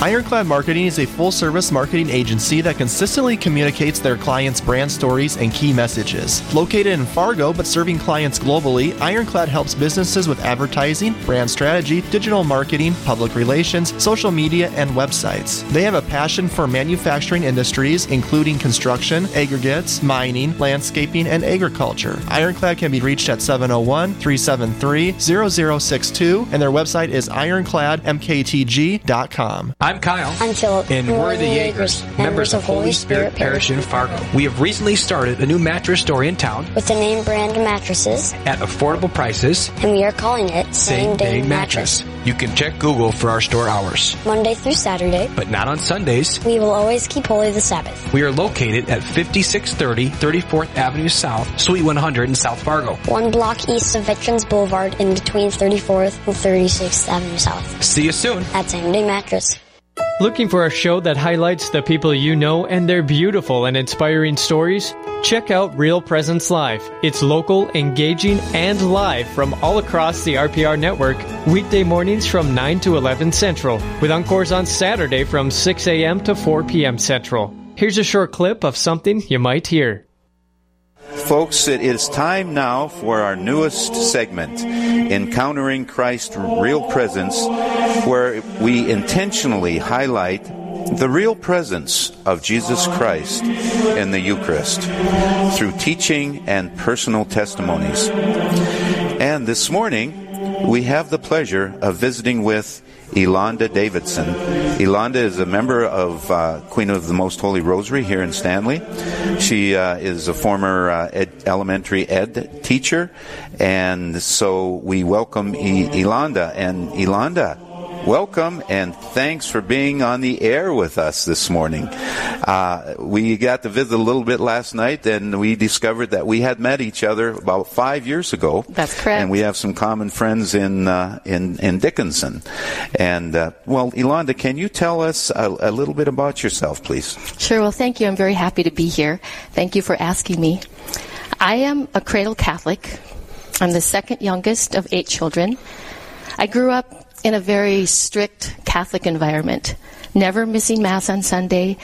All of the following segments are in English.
Ironclad Marketing is a full service marketing agency that consistently communicates their clients' brand stories and key messages. Located in Fargo but serving clients globally, Ironclad helps businesses with advertising, brand strategy, digital marketing, public relations, social media, and websites. They have a passion for manufacturing industries, including construction, aggregates, mining, landscaping, and agriculture. Ironclad can be reached at 701 373 0062, and their website is ironcladmktg.com. I'm Kyle. I'm Philip. And we're the Jaegers, members of Holy Spirit Parish in Fargo. We have recently started a new mattress store in town with the name brand mattresses at affordable prices, and we are calling it Same, Day, Mattress. You can check Google for our store hours. Monday through Saturday, but not on Sundays. We will always keep holy the Sabbath. We are located at 5630 34th Avenue South, Suite 100 in South Fargo. One block east of Veterans Boulevard in between 34th and 36th Avenue South. See you soon at Same Day Mattress. Looking for a show that highlights the people you know and their beautiful and inspiring stories? Check out Real Presence Live. It's local, engaging, and live from all across the RPR network, weekday mornings from 9 to 11 Central, with encores on Saturday from 6 a.m. to 4 p.m. Central. Here's a short clip of something you might hear. Folks, it is time now for our newest segment, Encountering Christ Real Presence, where we intentionally highlight the real presence of Jesus Christ in the Eucharist through teaching and personal testimonies. And this morning, we have the pleasure of visiting with Elonda Davidson. Elonda is a member of uh, Queen of the Most Holy Rosary here in Stanley. She uh, is a former uh, ed, elementary ed teacher, and so we welcome e- Elonda. And Elonda, welcome and thanks for being on the air with us this morning. Uh, we got to visit a little bit last night and we discovered that we had met each other about five years ago. That's correct. And we have some common friends in, uh, in, in Dickinson. And, uh, well, Elonda, can you tell us a, a little bit about yourself, please? Sure. Well, thank you. I'm very happy to be here. Thank you for asking me. I am a cradle Catholic. I'm the second youngest of eight children. I grew up in a very strict Catholic environment, never missing Mass on Sunday.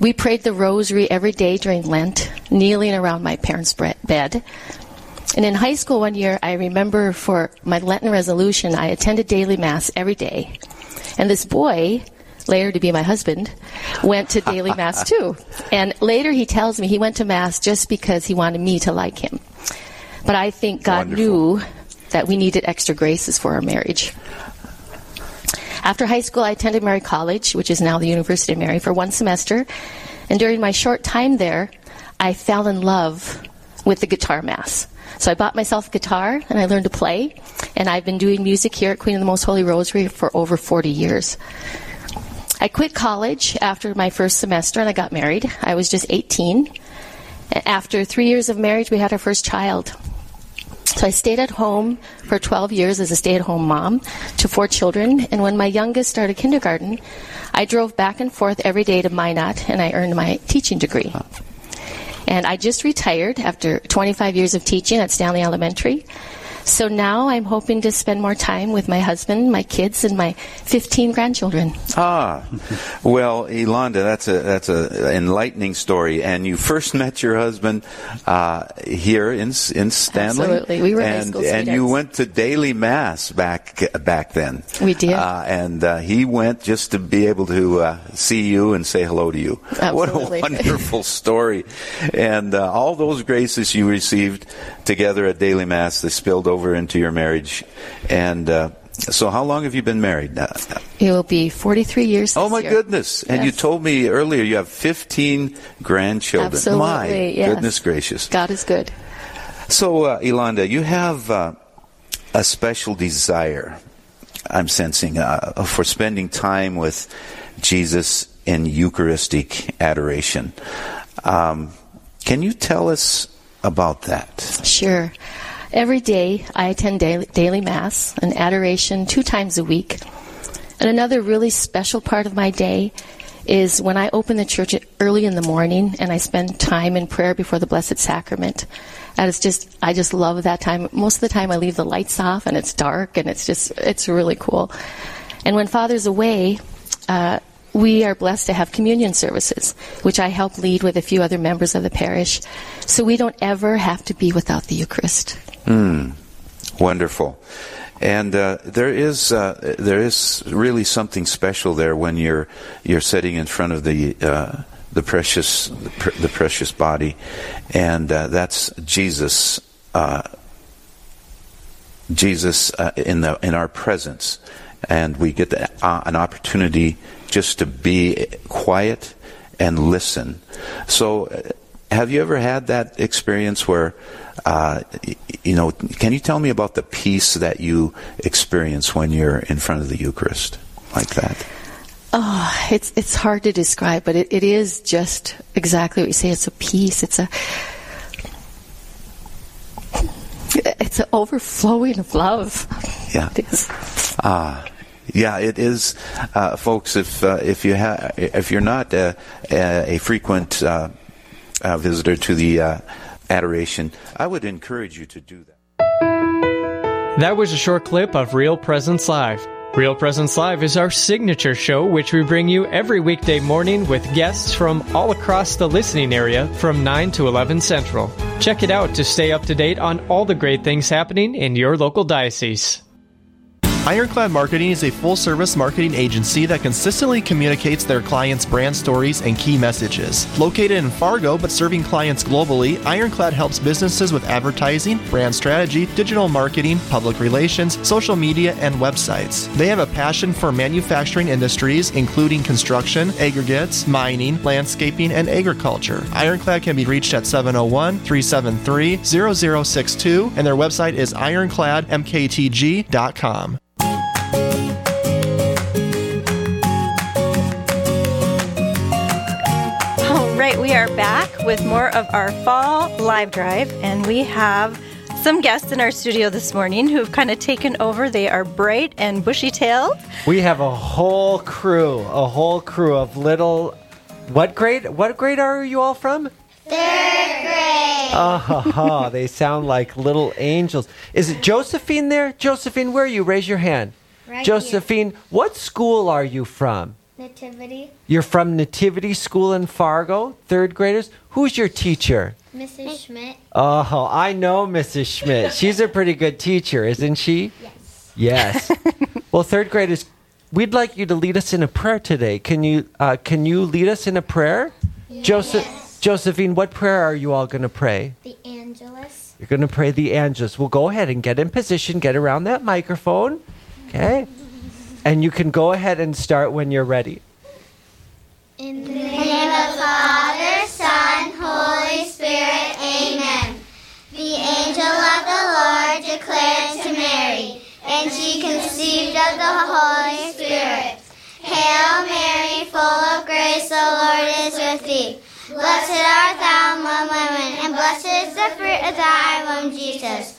We prayed the rosary every day during Lent, kneeling around my parents' bed. And in high school one year, I remember for my Lenten resolution, I attended daily Mass every day. And this boy, later to be my husband, went to daily Mass too. And later he tells me he went to Mass just because he wanted me to like him. But I think God Wonderful. knew that we needed extra graces for our marriage. After high school, I attended Mary College, which is now the University of Mary, for one semester. And during my short time there, I fell in love with the guitar mass. So I bought myself a guitar and I learned to play. And I've been doing music here at Queen of the Most Holy Rosary for over 40 years. I quit college after my first semester and I got married. I was just 18. After three years of marriage, we had our first child. So I stayed at home for 12 years as a stay at home mom to four children. And when my youngest started kindergarten, I drove back and forth every day to Minot and I earned my teaching degree. And I just retired after 25 years of teaching at Stanley Elementary. So now I'm hoping to spend more time with my husband, my kids, and my 15 grandchildren. Ah, well, Elonda, that's a that's a enlightening story. And you first met your husband uh, here in in Stanley. Absolutely, we were and high school and you went to daily mass back back then. We did. uh, and uh, he went just to be able to uh, see you and say hello to you. Absolutely. What a wonderful story! And uh, all those graces you received together at daily mass, they spilled over into your marriage. And uh, so, how long have you been married? Uh, It will be 43 years. Oh my year. goodness! And you told me earlier you have 15 grandchildren. Absolutely, my yes. goodness gracious! God is good. So, uh, you have uh, a special desire. I'm sensing uh, for spending time with Jesus in Eucharistic adoration. Um, can you tell us about that? Sure. Every day I attend daily, daily Mass and adoration two times a week. And another really special part of my day is when I open the church early in the morning and I spend time in prayer before the Blessed Sacrament. And it's just, I just love that time. Most of the time I leave the lights off and it's dark and it's just, it's really cool. And when Father's away, uh, we are blessed to have communion services, which I help lead with a few other members of the parish. So we don't ever have to be without the Eucharist. Mm, wonderful. And uh, there is uh, there is really something special there when you're you're sitting in front of the uh, the precious the precious body, and uh, that's Jesus. Uh, Jesus uh, in the in our presence, and we get the, an opportunity just to be quiet and listen. So, have you ever had that experience where uh, you know, can you tell me about the peace that you experience when you're in front of the Eucharist like that? Oh, it's it's hard to describe, but it, it is just exactly what you say. It's a peace. It's a it's an overflowing of love. Yeah. Ah. Yeah, it is, uh, folks. If uh, if you ha- if you're not a, a frequent uh, uh, visitor to the uh, adoration, I would encourage you to do that. That was a short clip of Real Presence Live. Real Presence Live is our signature show, which we bring you every weekday morning with guests from all across the listening area from 9 to 11 Central. Check it out to stay up to date on all the great things happening in your local diocese. Ironclad Marketing is a full service marketing agency that consistently communicates their clients' brand stories and key messages. Located in Fargo but serving clients globally, Ironclad helps businesses with advertising, brand strategy, digital marketing, public relations, social media, and websites. They have a passion for manufacturing industries, including construction, aggregates, mining, landscaping, and agriculture. Ironclad can be reached at 701 373 0062, and their website is ironcladmktg.com. are back with more of our fall live drive, and we have some guests in our studio this morning who've kind of taken over. They are bright and bushy tailed. We have a whole crew, a whole crew of little. What grade? What grade are you all from? Third grade. Oh, they sound like little angels. Is it Josephine there? Josephine, where are you? Raise your hand. Right Josephine, here. what school are you from? Nativity. You're from Nativity School in Fargo, third graders. Who's your teacher? Mrs. Schmidt. Oh, I know Mrs. Schmidt. She's a pretty good teacher, isn't she? Yes. Yes. well, third graders, we'd like you to lead us in a prayer today. Can you uh, can you lead us in a prayer? Yes. Joseph Josephine, what prayer are you all going to pray? The Angelus. You're going to pray the Angelus. Well, go ahead and get in position, get around that microphone. Okay? And you can go ahead and start when you're ready. In the name of the Father, Son, Holy Spirit, Amen. The angel of the Lord declared to Mary, and she conceived of the Holy Spirit. Hail Mary, full of grace, the Lord is with thee. Blessed art thou among women, and blessed is the fruit of thy womb, Jesus.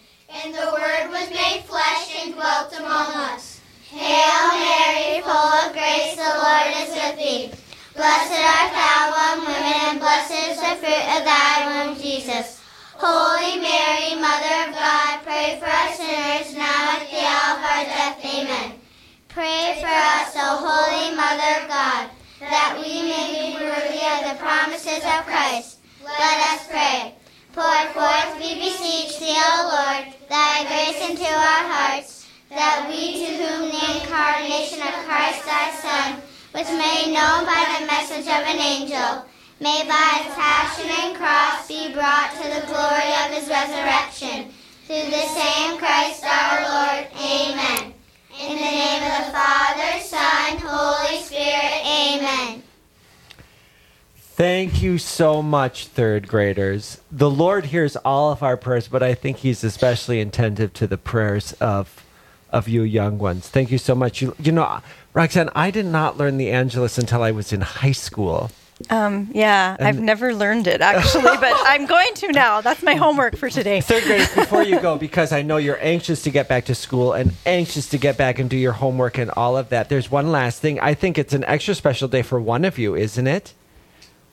And the Word was made flesh and dwelt among us. Hail Mary, full of grace, the Lord is with thee. Blessed art thou among women, and blessed is the fruit of thy womb, Jesus. Holy Mary, Mother of God, pray for us sinners now at the hour of our death. Amen. Pray for us, O Holy Mother of God, that we may be worthy of the promises of Christ. Let us pray. Pour forth, we beseech thee, Thy grace into our hearts, that we to whom the incarnation of Christ thy Son was made known by the message of an angel, may by his passion and cross be brought to the glory of his resurrection. Through the same Christ our Lord. Amen. In the name of the Father, Son, Holy Spirit. Amen. Thank you so much, third graders. The Lord hears all of our prayers, but I think He's especially attentive to the prayers of of you young ones. Thank you so much. You, you know, Roxanne, I did not learn the Angelus until I was in high school. Um, yeah, I've never learned it actually, but I'm going to now. That's my homework for today. Third graders, before you go, because I know you're anxious to get back to school and anxious to get back and do your homework and all of that, there's one last thing. I think it's an extra special day for one of you, isn't it?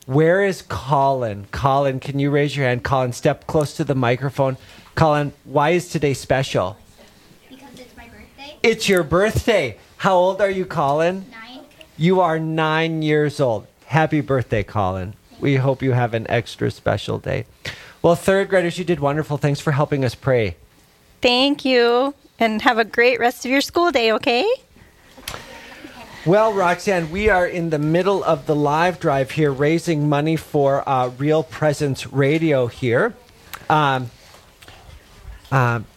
Where is Colin? Colin, can you raise your hand? Colin, step close to the microphone. Colin, why is today special? Because it's my birthday. It's your birthday. How old are you, Colin? Nine. You are nine years old. Happy birthday, Colin. We hope you have an extra special day. Well, third graders, you did wonderful. Thanks for helping us pray. Thank you, and have a great rest of your school day. Okay. Well, Roxanne, we are in the middle of the live drive here, raising money for uh, Real Presence Radio here. Um, um,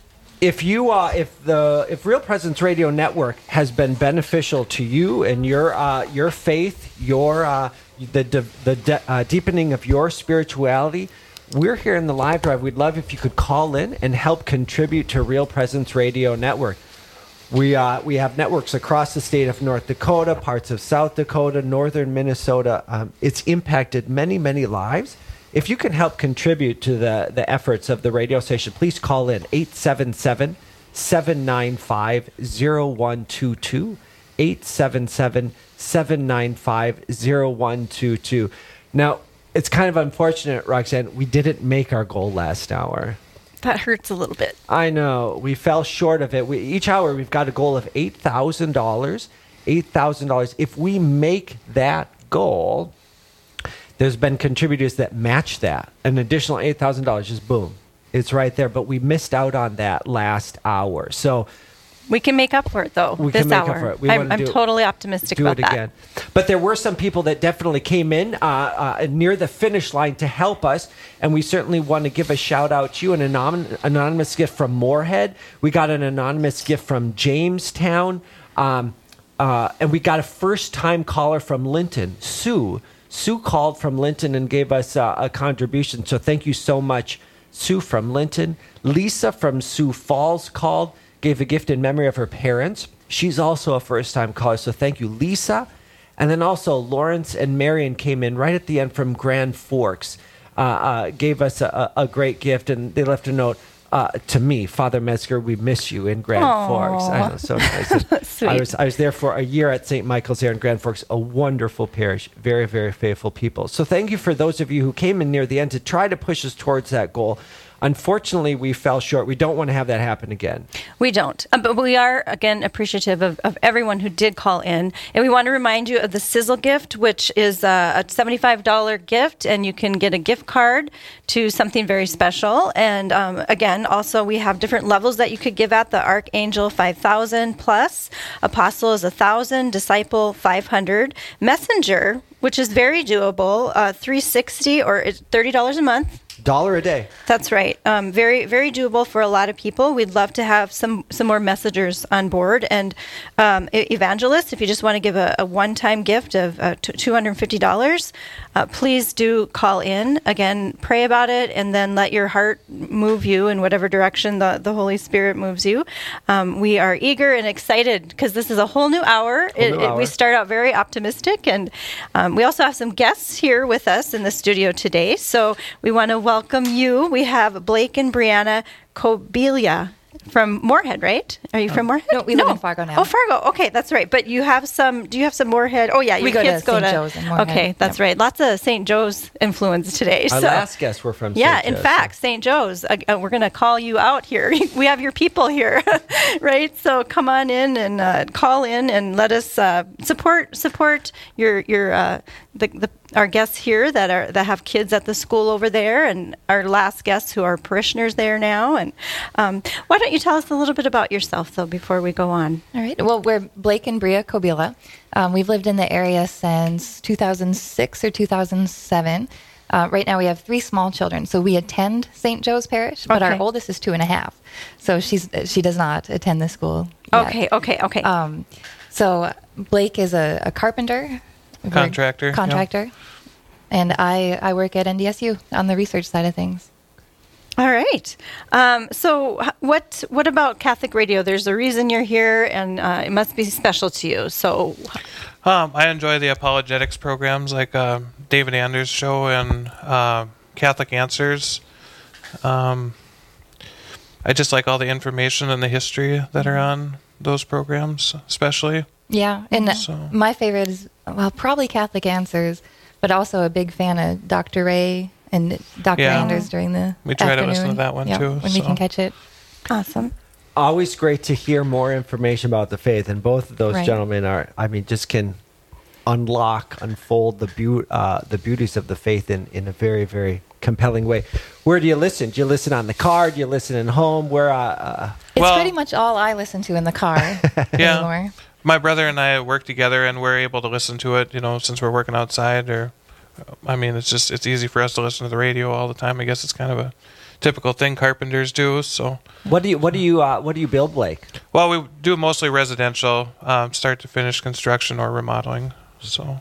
if you, uh, if the, if Real Presence Radio Network has been beneficial to you and your, uh, your faith, your, uh, the, de- the de- uh, deepening of your spirituality, we're here in the live drive. We'd love if you could call in and help contribute to Real Presence Radio Network. We, uh, we have networks across the state of North Dakota, parts of South Dakota, northern Minnesota. Um, it's impacted many, many lives. If you can help contribute to the, the efforts of the radio station, please call in 877 795 0122. 877 795 0122. Now, it's kind of unfortunate, Roxanne, we didn't make our goal last hour. That hurts a little bit. I know we fell short of it. We, each hour we've got a goal of eight thousand dollars. Eight thousand dollars. If we make that goal, there's been contributors that match that. An additional eight thousand dollars. Just boom, it's right there. But we missed out on that last hour. So We can make up for it though. We this can make up hour. for it. We I'm, I'm totally optimistic do about it that. again. But there were some people that definitely came in uh, uh, near the finish line to help us, and we certainly want to give a shout out to you. An anon- anonymous gift from Moorhead. We got an anonymous gift from Jamestown, um, uh, and we got a first time caller from Linton, Sue. Sue called from Linton and gave us uh, a contribution. So thank you so much, Sue from Linton. Lisa from Sioux Falls called, gave a gift in memory of her parents. She's also a first time caller. So thank you, Lisa. And then also Lawrence and Marion came in right at the end from Grand Forks, uh, uh, gave us a, a great gift, and they left a note. Uh, to me, Father Metzger, we miss you in Grand Aw. Forks. I know, so nice. I was I was there for a year at St. Michael's there in Grand Forks, a wonderful parish, very very faithful people. So thank you for those of you who came in near the end to try to push us towards that goal. Unfortunately, we fell short. We don't want to have that happen again. We don't. Uh, but we are, again, appreciative of, of everyone who did call in. And we want to remind you of the Sizzle gift, which is uh, a $75 gift, and you can get a gift card to something very special. And um, again, also, we have different levels that you could give at the Archangel 5000 plus, Apostle is 1,000, Disciple 500, Messenger, which is very doable, uh, 360 or $30 a month. Dollar a day. That's right. Um, very, very doable for a lot of people. We'd love to have some some more messengers on board and um, evangelists. If you just want to give a, a one-time gift of uh, two hundred and fifty dollars, uh, please do call in. Again, pray about it, and then let your heart move you in whatever direction the, the Holy Spirit moves you. Um, we are eager and excited because this is a whole new hour. Whole new It- it- we start out very optimistic, and um, we also have some guests here with us in the studio today. So we want to welcome you. We have Blake and Brianna Kobelia from Moorhead, right? Are you from Moorhead? No, we live in Fargo now. Oh, Fargo. Okay, that's right. But you have some. Do you have some Moorhead? Oh, yeah. Your We go to kids go St. to. Joe's in Moorhead. Okay, that's right. Lots of St. Joe's influence today. Our so. last guests were from Yeah, St. in Joe's. fact, St. Joe's. Uh, uh, we're going to call you out here. we have your people here, right? So come on in and uh, call in and let us uh, support support your your uh, the, the our guests here that are that have kids at the school over there, and our last guests who are parishioners there now. And um, why don't you tell us a little bit about yourself though before we go on? All right. Well, we're Blake and Bria Kobila. Um, we've lived in the area since 2006 or 2007. Uh, right now, we have three small children, so we attend St. Joe's Parish, but our oldest is two and a half, so she's she does not attend the school. yet. Okay, okay, okay. Um, so Blake is a, a carpenter, We're- Contractor, yeah. contractor, and I I work at NDSU on the research side of things. All right. Um, so, what what about Catholic radio? There's a reason you're here, and uh, it must be special to you. So, Um, I enjoy the apologetics programs like um, David Anders show and uh, Catholic Answers. Um, I just like all the information and the history that are on those programs, especially. Yeah, and So- my favorite is well, probably Catholic Answers, but also a big fan of Dr. Ray and Dr. Yeah. Anders during the We try to listen to that one, Yeah, too, when we can catch it. Awesome. Always great to hear more information about the faith, and both of those Right. gentlemen are, I mean, just can unlock, unfold the beau- uh, the beauties of the faith in, in a very, very compelling way. Where do you listen? Do you listen on the car? Do you listen at home? Where? Uh, uh, It's Well- pretty much all I listen to in the car Yeah. anymore. My brother and I work together, and we're able to listen to it. You know, since we're working outside, or I mean, it's just it's easy for us to listen to the radio all the time. I guess it's kind of a typical thing carpenters do. So, what do you what do you uh, what do you build, Blake? well, we do mostly residential, um, start to finish construction or remodeling. So,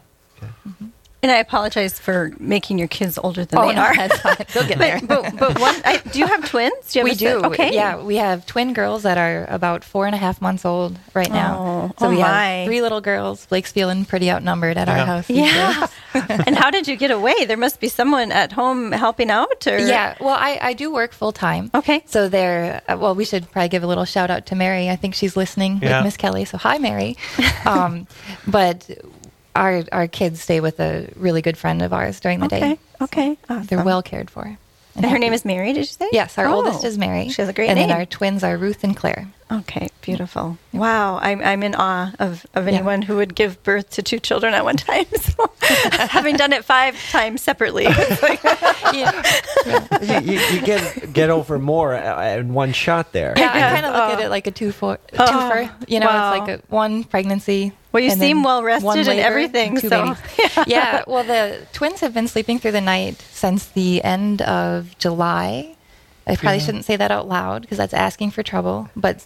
And I apologize for making your kids older than Oh, they no, are. that's fine. They'll get there. but, but, but one, I, do you have twins? Do you have we a do. Okay. Yeah, we have twin girls that are about four and a half months old right now. Oh, so oh we my. have three little girls. Blake's feeling pretty outnumbered at Yeah. our house. Yeah. and how did you get away? There must be someone at home helping out, or Yeah, well, I, I do work full time. Okay. So there, uh, well, we should probably give a little shout out to Mary. I think she's listening Yeah. with Miss Kelly. So hi, Mary. um, but our our kids stay with a really good friend of ours during the Okay. day. Okay. Awesome. They're well cared for. And her name is Mary. Did you say? Yes, our Oh, oldest is Mary. She has a great and name. then our twins are Ruth and Claire. Okay, beautiful. Wow, I'm, I'm in awe of, of anyone who would give birth to two children at one time. So, having done it five times separately, like, you, you, you get get over more uh, in one shot there. Yeah, Yeah. I kind of look at Oh. it like a two for twofer. You know, wow. it's like a, one pregnancy. Well, you seem well rested one and everything, two so- babies. yeah. Well, the twins have been sleeping through the night since the end of July. I probably shouldn't say that out loud because that's asking for trouble, but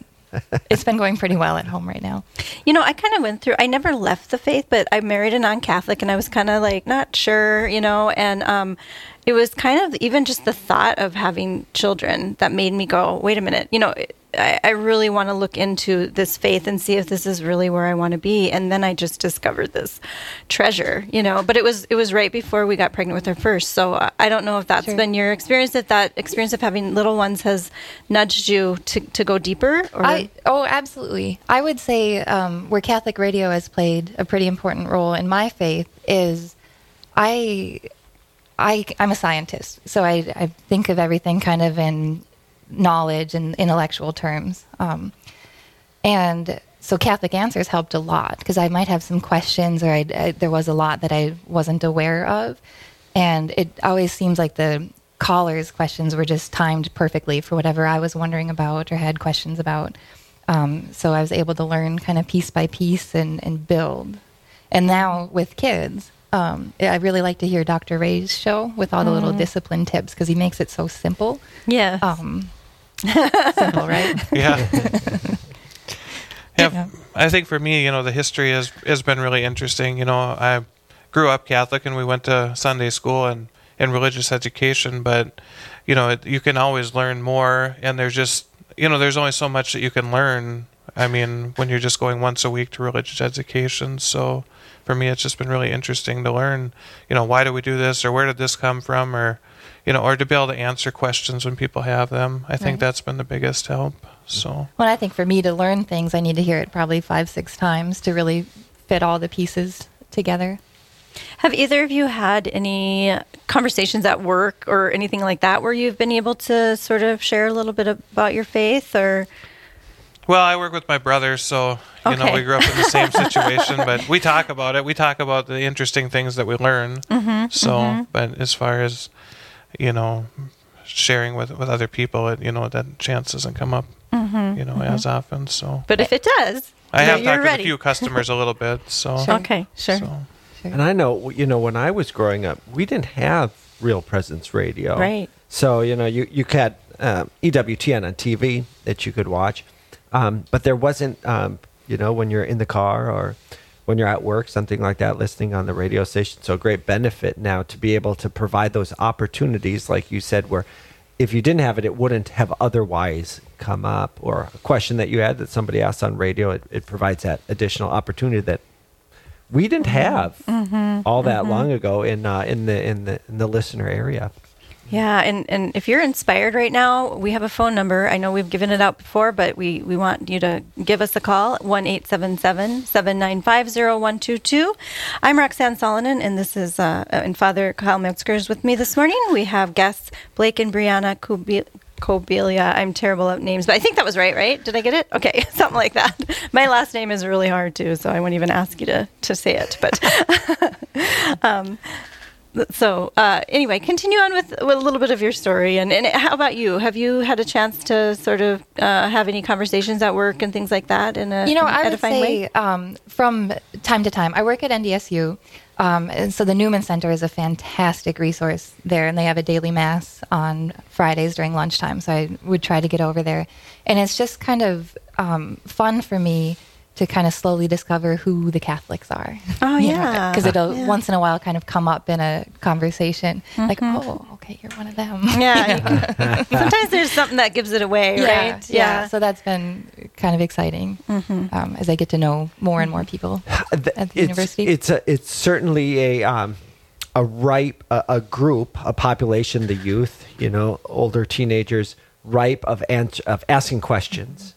it's been going pretty well at home right now. you know, I kind of went through. I never left the faith, but I married a non-Catholic, and I was kind of like not sure, you know, and um, it was kind of even just the thought of having children that made me go, wait a minute, you know. I, I really want to look into this faith and see if this is really where I want to be. And then I just discovered this treasure, you know. But it was it was right before we got pregnant with our first, so I- I don't know if that's Sure. been your experience. If that experience of having little ones has nudged you to, to go deeper, or I oh absolutely. I would say um, where Catholic radio has played a pretty important role in my faith is I I I'm a scientist, so I I think of everything kind of in knowledge and intellectual terms. Um, and so Catholic Answers helped a lot because I might have some questions or I'd, I, there was a lot that I wasn't aware of. And it always seems like the callers' questions were just timed perfectly for whatever I was wondering about or had questions about. Um, so I was able to learn kind of piece by piece and, and build. And now with kids, um, I really like to hear Dr. Ray's show with all the little discipline tips because he makes it so simple. yeah, Um, simple, right? yeah. Yeah. yeah, I think for me, you know, the history has has been really interesting. You know, I grew up Catholic and we went to Sunday school and and religious education, but you know, it, you can always learn more, and there's just you know, there's only so much that you can learn. I mean, when you're just going once a week to religious education, so for me, it's just been really interesting to learn. You know, why do we do this, or where did this come from, or you know, or to be able to answer questions when people have them. I think Right. that's been the biggest help. So. Well, I think for me to learn things, I need to hear it probably five, six times to really fit all the pieces together. Have either of you had any conversations at work or anything like that where you've been able to sort of share a little bit about your faith or Well, I work with my brother, so you know we grew up in the same situation, but we talk about it. We talk about the interesting things that we learn. Mm-hmm, so, but as far as you know, sharing with with other people, it, you know that chance doesn't come up, Mm-hmm, you know, as often. So, but if it does, I have you're talked ready. with a few customers a little bit. So, Sure. Okay, sure. so And I know, you know, when I was growing up, we didn't have real presence radio. Right. So, you know, you, you had um, EWTN on TV that you could watch. Um, but there wasn't, um, you know, when you're in the car or when you're at work, something like that, listening on the radio station. So, great benefit now to be able to provide those opportunities, like you said, where if you didn't have it, it wouldn't have otherwise come up. Or a question that you had that somebody asked on radio, it, it provides that additional opportunity that we didn't have Mhm, all that mhm. long ago in uh, in the in the in the listener area. Yeah, and, and if you're inspired right now, we have a phone number. I know we've given it out before, but we, we want you to give us a call, 1 877 795 0122. I'm Roxanne Salonen, and this is, uh, and Father Kyle Metzger is with me this morning. We have guests Blake and Brianna Kubi- Kobelia. I'm terrible at names, but I think that was right, right? Did I get it? Okay, something like that. My last name is really hard too, so I won't even ask you to, to say it. But um, so uh, anyway, continue on with, with a little bit of your story. And, and how about you? Have you had a chance to sort of uh, have any conversations at work and things like that in a you know, I would say way? um, from time to time, I work at NDSU. Um, and so the Newman Center is a fantastic resource there, and they have a daily mass on Fridays during lunchtime. So I would try to get over there, and it's just kind of um, fun for me to kind of slowly discover who the Catholics are. Oh, yeah. because it'll Yeah. once in a while kind of come up in a conversation, like, oh, okay, you're one of them. Mm-hmm. Yeah. Sometimes there's something that gives it away, Yeah, right? Yeah. So that's been kind of exciting Mhm. um, as I get to know more and more people at the it's, university. It's a, it's certainly a um, a ripe a, a group, a population, the youth, you know, older teenagers, ripe of ans- of asking questions,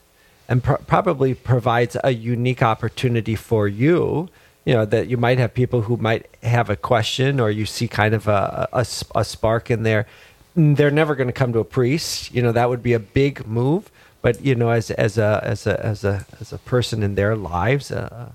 and pr- probably provides a unique opportunity for you. You know that you might have people who might have a question, or you see kind of a a spark in there. Mm, They're never going to come to a priest. You know that would be a big move. But you know, as as a as a as a as a person in their lives, uh,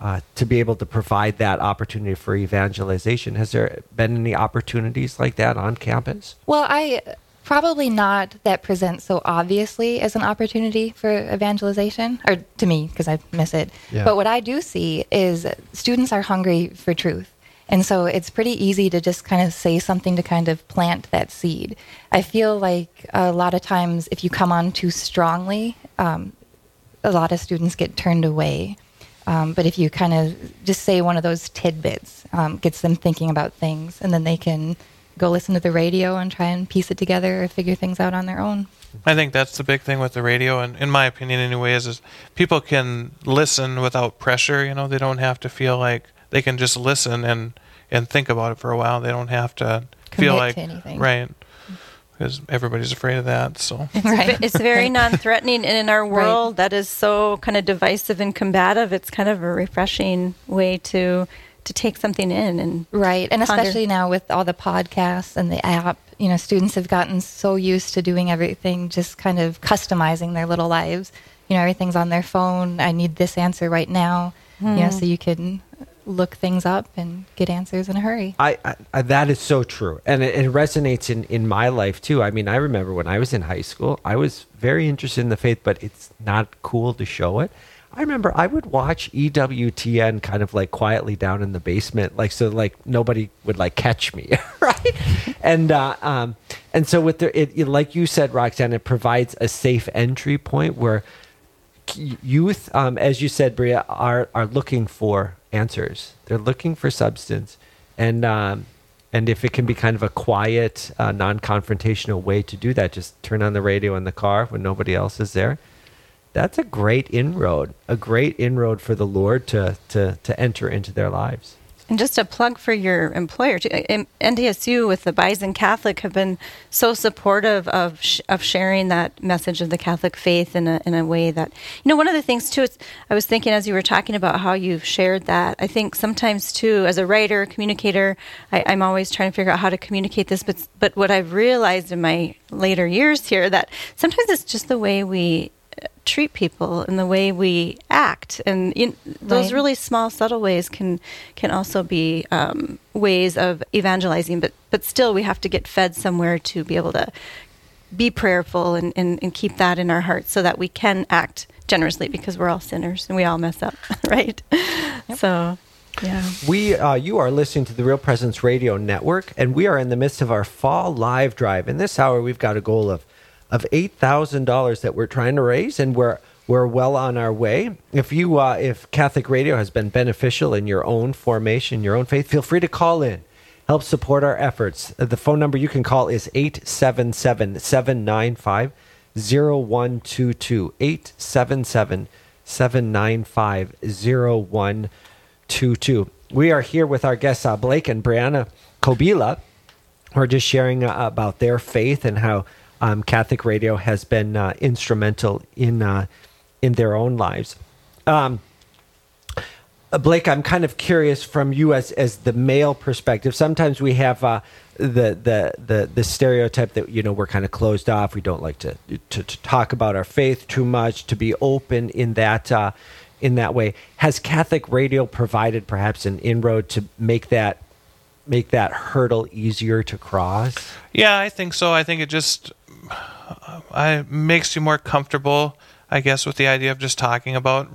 uh, to be able to provide that opportunity for evangelization. Has there been any opportunities like that on campus? Well, I probably not that present so obviously as an opportunity for evangelization, or to me, because I miss it. Yeah. But what I do see is students are hungry for truth. And so it's pretty easy to just kind of say something to kind of plant that seed. I feel like a lot of times if you come on too strongly, um, a lot of students get turned away. Um, but if you kind of just say one of those tidbits, um, gets them thinking about things, and then they can go listen to the radio and try and piece it together or figure things out on their own. I think that's the big thing with the radio, and in my opinion, anyways, is people can listen without pressure. You know, they don't have to feel like they can just listen and and think about it for a while. They don't have to feel like to anything. right because everybody's afraid of that. So It's, ve- it's very non-threatening, and in our Right. world that is so kind of divisive and combative, it's kind of a refreshing way to to take something in and Right. And ponder. especially now with all the podcasts and the app, you know, students have gotten so used to doing everything, just kind of customizing their little lives. You know, everything's on their phone. I need this answer right now. You know, Hmm. so you can look things up and get answers in a hurry. I, I, I that is so true, and it, it resonates in in my life too. I mean, I remember when I was in high school, I was very interested in the faith, but it's not cool to show it. I remember I would watch EWTN kind of like quietly down in the basement, like so like nobody would like catch me, right? and uh, um, and so with the it, it- like you said, Roxanne, it provides a safe entry point where youth, um, as you said, Bria, are are looking for answers. They're looking for substance, and um, and if it can be kind of a quiet, uh, non-confrontational way to do that, just turn on the radio in the car when nobody else is there. That's a great inroad, a great inroad for the Lord to to to enter into their lives. And just a plug for your employer, NDSU with the Bison Catholic have been so supportive of sh- of sharing that message of the Catholic faith in a in a way that you know. One of the things too, it's, I was thinking as you were talking about how you've shared that. I think sometimes too, as a writer, communicator, I, I'm always trying to figure out how to communicate this. But but what I've realized in my later years here that sometimes it's just the way we treat people and the way we act and you those Right. really small subtle ways can can also be um, ways of evangelizing but but still we have to get fed somewhere to be able to be prayerful and, and, and keep that in our hearts so that we can act generously because we're all sinners and we all mess up right so yeah We, uh, you are listening to the Real Presence Radio Network, and we are in the midst of our fall live drive. In this hour, we've got a goal of of eight thousand dollars that we're trying to raise, and we're we're well on our way. If you, uh, if Catholic Radio has been beneficial in your own formation, your own faith, feel free to call in. Help support our efforts. The phone number you can call is 877 795 0122. 877 795 0122. 0122. We are here with our guests, uh, Blake and Brianna Kobila, who are just sharing uh, about their faith and how um, Catholic radio has been uh, instrumental in uh, in their own lives. Um, uh, Blake, I'm kind of curious from you as as the male perspective. Sometimes we have uh, the the the the stereotype that you know we're kind of closed off. We don't like to to, to talk about our faith too much. To be open in that uh, in that way. Has Catholic radio provided perhaps an inroad to make that make that hurdle easier to cross? Yeah, I think so. I think it just I makes you more comfortable, I guess, with the idea of just talking about.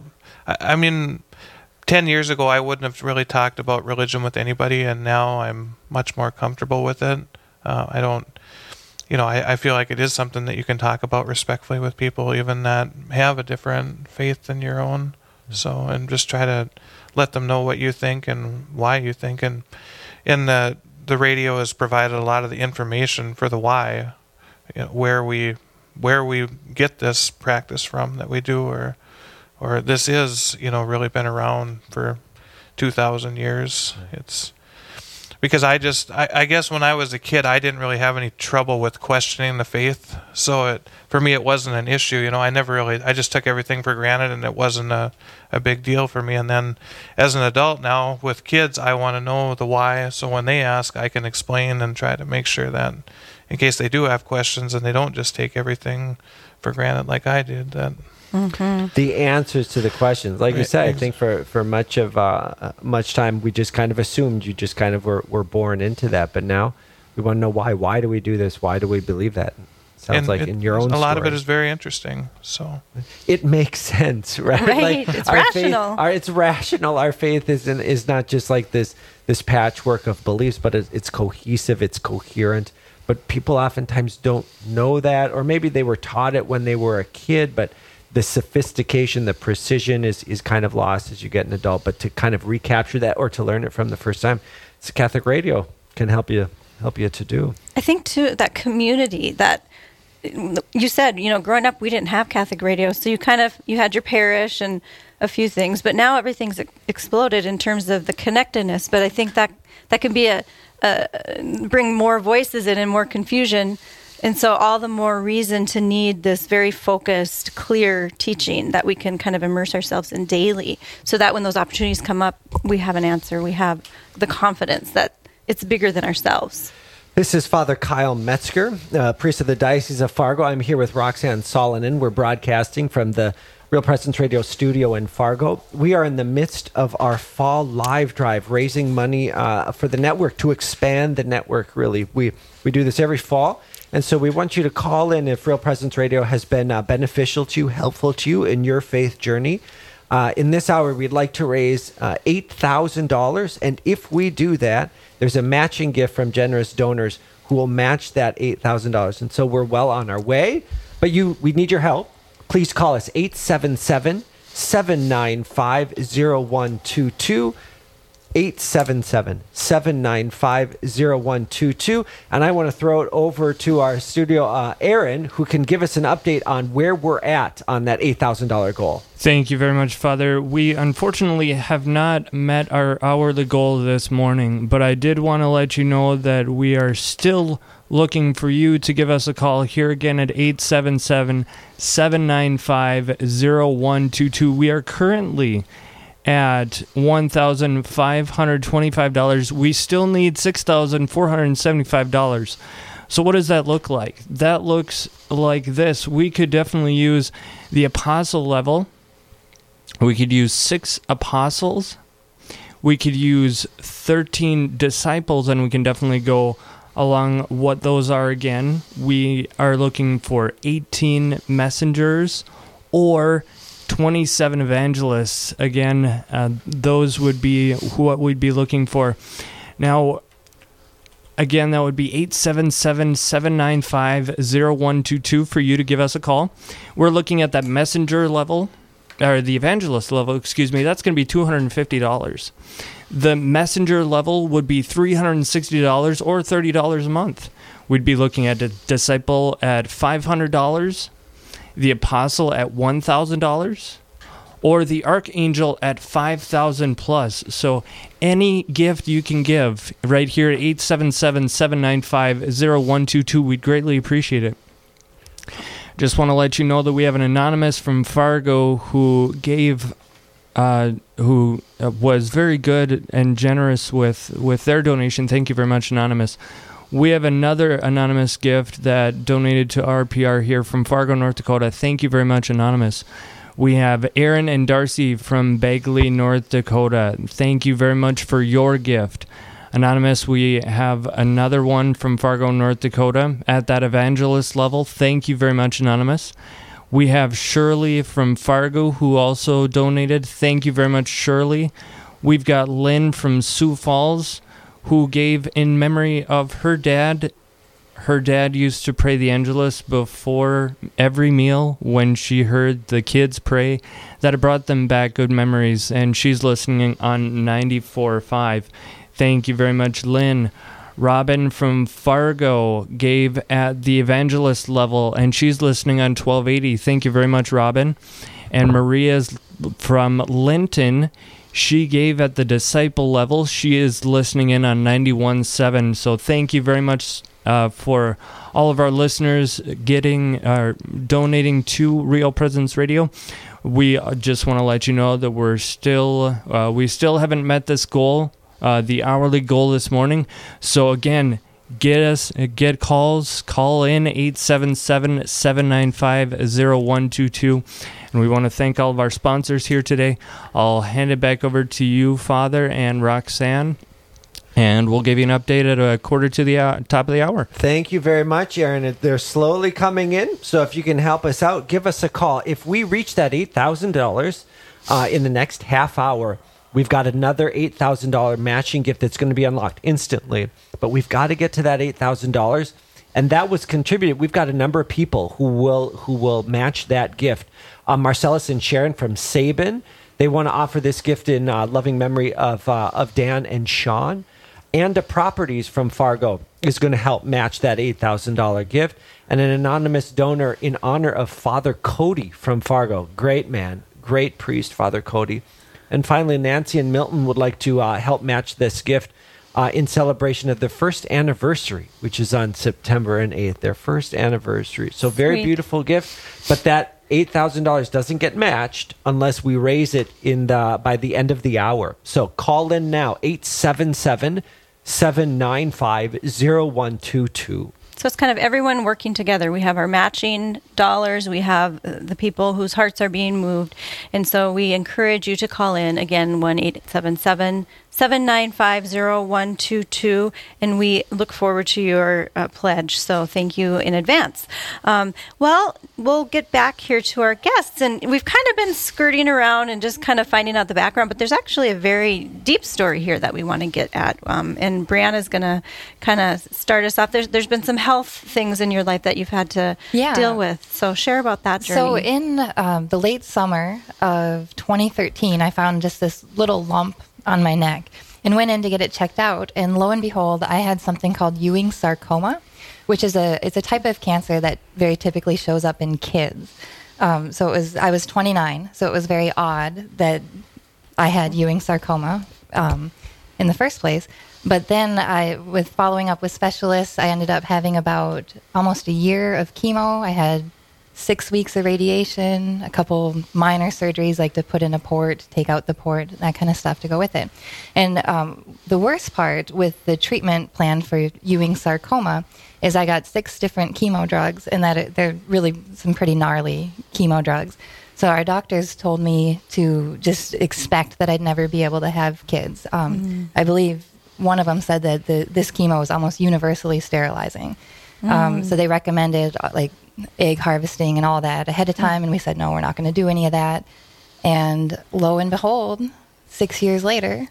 I, I mean 10 years ago, I wouldn't have really talked about religion with anybody, and now I'm much more comfortable with it. Uh, I don't, you know, I, I feel like it is something that you can talk about respectfully with people, even that have a different faith than your own. So, and just try to let them know what you think and why you think. And in the, the radio has provided a lot of the information for the why, you know, where we where we get this practice from that we do, or or this is you know really been around for 2000 years. It's because i just I, I, guess when i was a kid i didn't really have any trouble with questioning the faith. So it for me it wasn't an issue you know i never really i just took everything for granted and it wasn't a, a big deal for me. And then as an adult now with kids i want to know the why. So when they ask i can explain and try to make sure that in case they do have questions and they don't just take everything for granted like i did that Mm-hmm. the answers to the questions. Like you said, I think for, for much of uh, much time we just kind of assumed you just kind of were, were born into that, but now we want to know why. Why do we do this? Why do we believe that? Sounds and like it, in your own. A lot story. of it is very interesting. So it makes sense, right? Right. Like it's our rational. Faith, our, it's rational. Our faith is in, is not just like this this patchwork of beliefs, but it's, it's cohesive. It's coherent. But people oftentimes don't know that, or maybe they were taught it when they were a kid, but the sophistication, the precision is is kind of lost as you get an adult. But to kind of recapture that or to learn it from the first time, it's Catholic radio can help you help you to do. I think too that community that you said, you know, growing up we didn't have Catholic radio, so you kind of you had your parish and a few things, but now everything's exploded in terms of the connectedness. But I think that that can be a, a bring more voices in and more confusion and so, all the more reason to need this very focused, clear teaching that we can kind of immerse ourselves in daily so that when those opportunities come up, we have an answer. We have the confidence that it's bigger than ourselves. This is Father Kyle Metzger, uh, priest of the Diocese of Fargo. I'm here with Roxanne Salonen. We're broadcasting from the Real Presence Radio studio in Fargo. We are in the midst of our fall live drive, raising money uh, for the network to expand the network. Really, we we do this every fall. And so we want you to call in if Real Presence Radio has been uh, beneficial to you, helpful to you in your faith journey. Uh, in this hour, we'd like to raise uh, $8,000. And if we do that, there's a matching gift from generous donors who will match that $8,000. And so we're well on our way. But you, we need your help. Please call us 877 795 0122. 877 795 0122. And I want to throw it over to our studio, uh, Aaron, who can give us an update on where we're at on that $8,000 goal. Thank you very much, Father. We unfortunately have not met our hourly goal this morning, but I did want to let you know that we are still looking for you to give us a call here again at 877 795 0122. We are currently at $1,525. We still need $6,475. So, what does that look like? That looks like this. We could definitely use the apostle level. We could use six apostles. We could use 13 disciples, and we can definitely go along what those are again. We are looking for 18 messengers or 27 evangelists. Again, uh, those would be what we'd be looking for. Now, again, that would be 877 795 0122 for you to give us a call. We're looking at that messenger level, or the evangelist level, excuse me. That's going to be $250. The messenger level would be $360 or $30 a month. We'd be looking at a disciple at $500 the apostle at $1,000 or the Archangel at 5,000 plus. So any gift you can give right here at 877 795 0122, we'd greatly appreciate it. Just want to let you know that we have an anonymous from Fargo who gave, uh, who uh, was very good and generous with with their donation. Thank you very much, anonymous. We have another anonymous gift that donated to RPR here from Fargo, North Dakota. Thank you very much, anonymous. We have Aaron and Darcy from Bagley, North Dakota. Thank you very much for your gift. Anonymous, we have another one from Fargo, North Dakota at that evangelist level. Thank you very much, Anonymous. We have Shirley from Fargo who also donated. Thank you very much, Shirley. We've got Lynn from Sioux Falls who gave in memory of her dad. Her dad used to pray the Angelus before every meal when she heard the kids pray. That brought them back good memories, and she's listening on 94.5. Thank you very much, Lynn. Robin from Fargo gave at the evangelist level, and she's listening on 1280. Thank you very much, Robin. And Maria's from Linton. She gave at the disciple level. She is listening in on 91.7. So thank you very much uh, for all of our listeners getting uh, donating to Real Presence Radio. We just want to let you know that we're still uh, we still haven't met this goal uh, the hourly goal this morning. So again, get us get calls call in 877-795-0122 and we want to thank all of our sponsors here today i'll hand it back over to you father and roxanne and we'll give you an update at a quarter to the top of the hour. Thank you very much, Aaron. They're slowly coming in, so if you can help us out, give us a call. If we reach that eight thousand uh, dollars in the next half hour, We've got another $8,000 matching gift that's going to be unlocked instantly. But we've got to get to that $8,000 and that was contributed. We've got a number of people who will who will match that gift. Uh, Marcellus and Sharon from Sabin, they want to offer this gift in uh, loving memory of uh, of Dan and Sean. Anda Properties from Fargo is going to help match that eight thousand dollar gift, and an anonymous donor in honor of Father Cody from Fargo. Great man, great priest, Father Cody. And finally, Nancy and Milton would like to uh, help match this gift uh, in celebration of their first anniversary, which is on September and 8th, their first anniversary. So, very Sweet. beautiful gift, but that $8,000 doesn't get matched unless we raise it in the by the end of the hour. So, call in now 877 795 0122. So it's kind of everyone working together. We have our matching dollars, we have uh, the people whose hearts are being moved. And so we encourage you to call in again 1 877 795 0122. And we look forward to your uh, pledge. So thank you in advance. Um, well, we'll get back here to our guests. And we've kind of been skirting around and just kind of finding out the background, but there's actually a very deep story here that we want to get at. Um, and Brianna is going to kind of start us off. There's, there's been some health things in your life that you've had to Yeah. deal with. So share about that journey. So in um, the late summer of 2013, I found just this little lump on my neck and went in to get it checked out. And lo and behold, I had something called Ewing sarcoma, which is a it's a type of cancer that very typically shows up in kids. Um, so it was I was 29, so it was very odd that I had Ewing sarcoma um, in the first place. But then I, with following up with specialists, I ended up having about almost a year of chemo. I had six weeks of radiation, a couple minor surgeries like to put in a port, take out the port, that kind of stuff to go with it. And um, the worst part with the treatment plan for Ewing sarcoma is I got six different chemo drugs, and that it, they're really some pretty gnarly chemo drugs. So our doctors told me to just expect that I'd never be able to have kids. Um, Mm. I believe one of them said that the, this chemo is almost universally sterilizing. Um, Mm. so they recommended uh, like egg harvesting and all that ahead of time, and we said no, we're not going to do any of that. And lo and behold, six years later,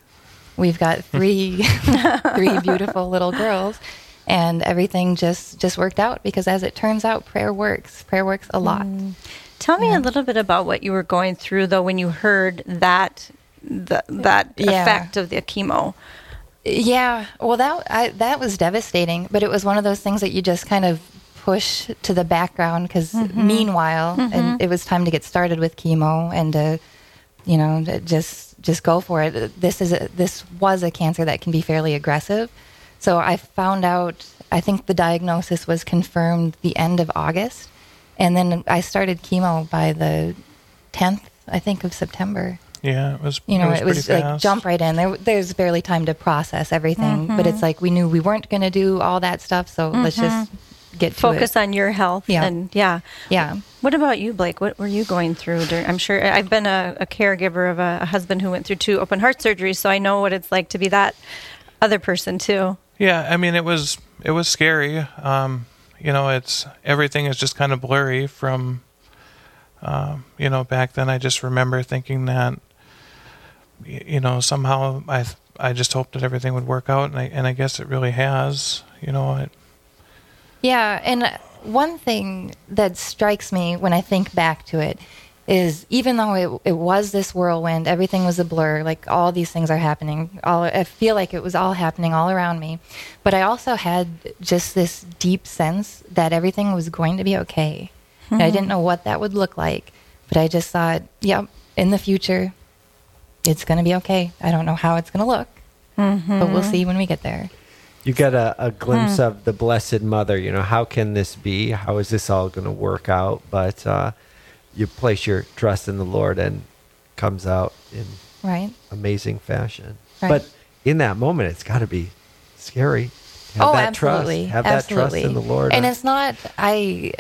we've got three three beautiful little girls, and everything just just worked out because as it turns out, prayer works. Prayer works a lot. Mm. Tell me a little bit about what you were going through, though, when you heard that th- that Yeah. effect of the chemo. Yeah, well, that I, that was devastating, but it was one of those things that you just kind of push to the background because Mhm. meanwhile, Mhm. and it was time to get started with chemo and to you know, th- just just go for it. This is a, this was a cancer that can be fairly aggressive. So I found out. I think the diagnosis was confirmed the end of August, and then I started chemo by the tenth, I think, of September. Yeah, it was. You know, it was, it was, like fast. jump right in. There, there's barely time to process everything, but Mhm. it's like we knew we weren't going to do all that stuff, so let's just get to focus it. on your health. Yeah. And yeah. Yeah. What about you, Blake? What were you going through? During, I'm sure I've been a, a caregiver of a, a husband who went through two open heart surgeries, so I know what it's like to be that other person too. Yeah, I mean, it was it was scary. Um, you know, it's everything is just kind of blurry from. Um, you know, back then I just remember thinking that. You know, somehow I I just hoped that everything would work out, and I and I guess it really has. You know, it, Yeah, and uh, one thing that strikes me when I think back to it is even though it, it was this whirlwind, everything was a blur, like all these things are happening. All I feel like it was all happening all around me, but I also had just this deep sense that everything was going to be okay. And I didn't know what that would look like, but I just thought, yep, in the future, it's going to be okay. I don't know how it's going to look, but we'll Mhm. see when we get there. You get a, a glimpse Hmm. of the Blessed Mother. You know, how can this be? How is this all going to work out? But uh, you place your trust in the Lord and comes out in Right. amazing fashion. Right. But in that moment, it's got to be scary. Have oh, that absolutely. trust. Have absolutely. that trust in the Lord. And it's not. I.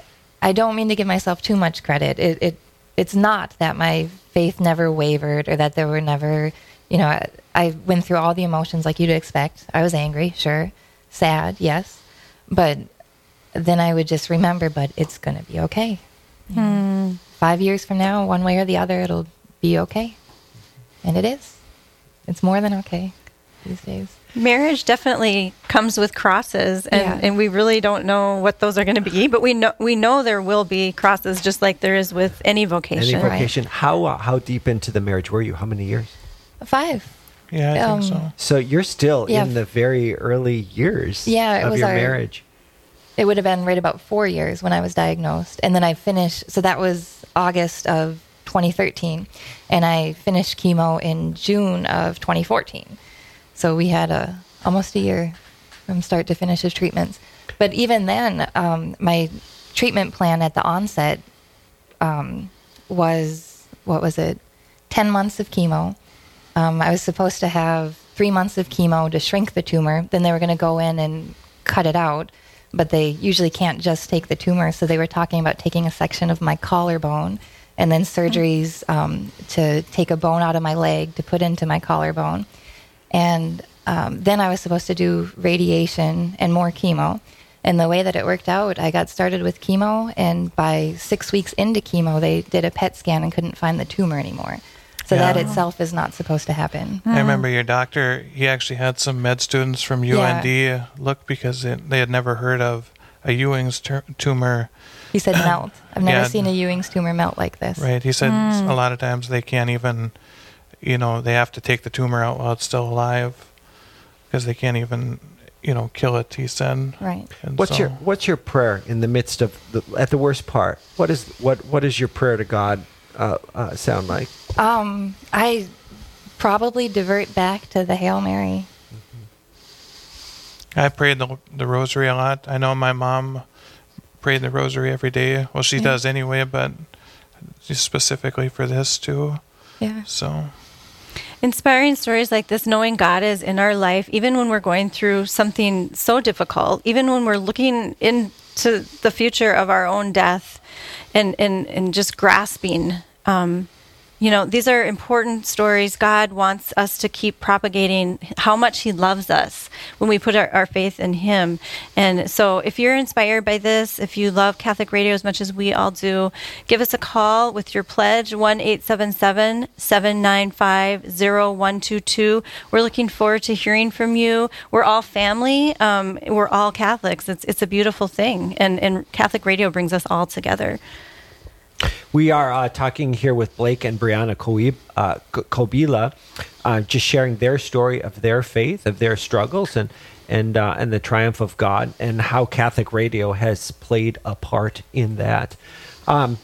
I don't mean to give myself too much credit. It. it it's not that my faith never wavered or that there were never. You know, I, I went through all the emotions like you'd expect. I was angry, sure, sad, yes, but then I would just remember. But it's going to be okay. You know, Hmm. Five years from now, one way or the other, it'll be okay, and it is. It's more than okay these days. Marriage definitely comes with crosses, and, Yeah. and we really don't know what those are going to be. But we know we know there will be crosses, just like there is with any vocation. Any vocation. How uh, how deep into the marriage were you? How many years? Five. Yeah, I think so. So you're still Yeah. in the very early years Yeah, it of was your our- marriage. It would have been right about four years when I was diagnosed. And then I finished, so that was August of 2013. And I finished chemo in June of 2014. So we had a, almost a year from start to finish of treatments. But even then, um, my treatment plan at the onset um, was, what was it, 10 months of chemo. Um, I was supposed to have three months of chemo to shrink the tumor. Then they were going to go in and cut it out. But they usually can't just take the tumor. So they were talking about taking a section of my collarbone and then surgeries um, to take a bone out of my leg to put into my collarbone. And um, then I was supposed to do radiation and more chemo. And the way that it worked out, I got started with chemo, and by six weeks into chemo, they did a PET scan and couldn't find the tumor anymore. So that itself is not supposed to happen. I remember your doctor. He actually had some med students from UND look because it, they had never heard of a Ewing's tur- tumor. He said melt. I've never Yeah. seen a Ewing's tumor melt like this. Right. He said Mm. a lot of times they can't even, you know, they have to take the tumor out while it's still alive because they can't even, you know, kill it. He said. Right. And What's so- your What's your prayer in the midst of the at the worst part? What is what What is your prayer to God uh, uh, sound like? Um, I probably divert back to the Hail Mary. I prayed the, the rosary a lot. I know my mom prayed the rosary every day. Well, she Yeah. does anyway, but just specifically for this too. Yeah. So. Inspiring stories like this, knowing God is in our life, even when we're going through something so difficult, even when we're looking into the future of our own death and, and, and just grasping. Um, you know, these are important stories. God wants us to keep propagating how much He loves us when we put our, our faith in Him. And so, if you're inspired by this, if you love Catholic radio as much as we all do, give us a call with your pledge 1 877 795 0122. We're looking forward to hearing from you. We're all family, um, we're all Catholics. It's, it's a beautiful thing. And, and Catholic radio brings us all together. We are uh, talking here with Blake and Brianna Koib, uh, Kobila, uh, just sharing their story of their faith, of their struggles, and and uh, and the triumph of God, and how Catholic radio has played a part in that. Um,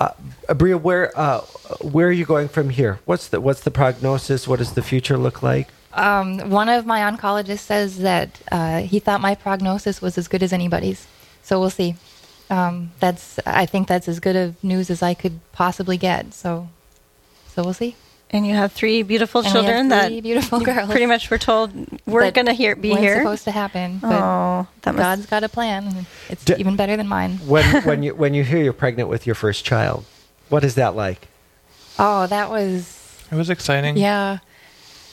Uh, Bria, where uh, where are you going from here? What's the what's the prognosis? What does the future look like? Um, one of my oncologists says that he thought my prognosis was as good as anybody's. So we'll see. Um, that's I think that's as good of news as I could possibly get. So, so we'll see. And you have three beautiful And children three that beautiful you girls. pretty much we're told we're That going to hear be was here. supposed to happen. But Oh, that must- God's got a plan. It's D- even better than mine. When when you when you hear you're pregnant with your first child, what is that like? Oh, that was It was exciting. Yeah.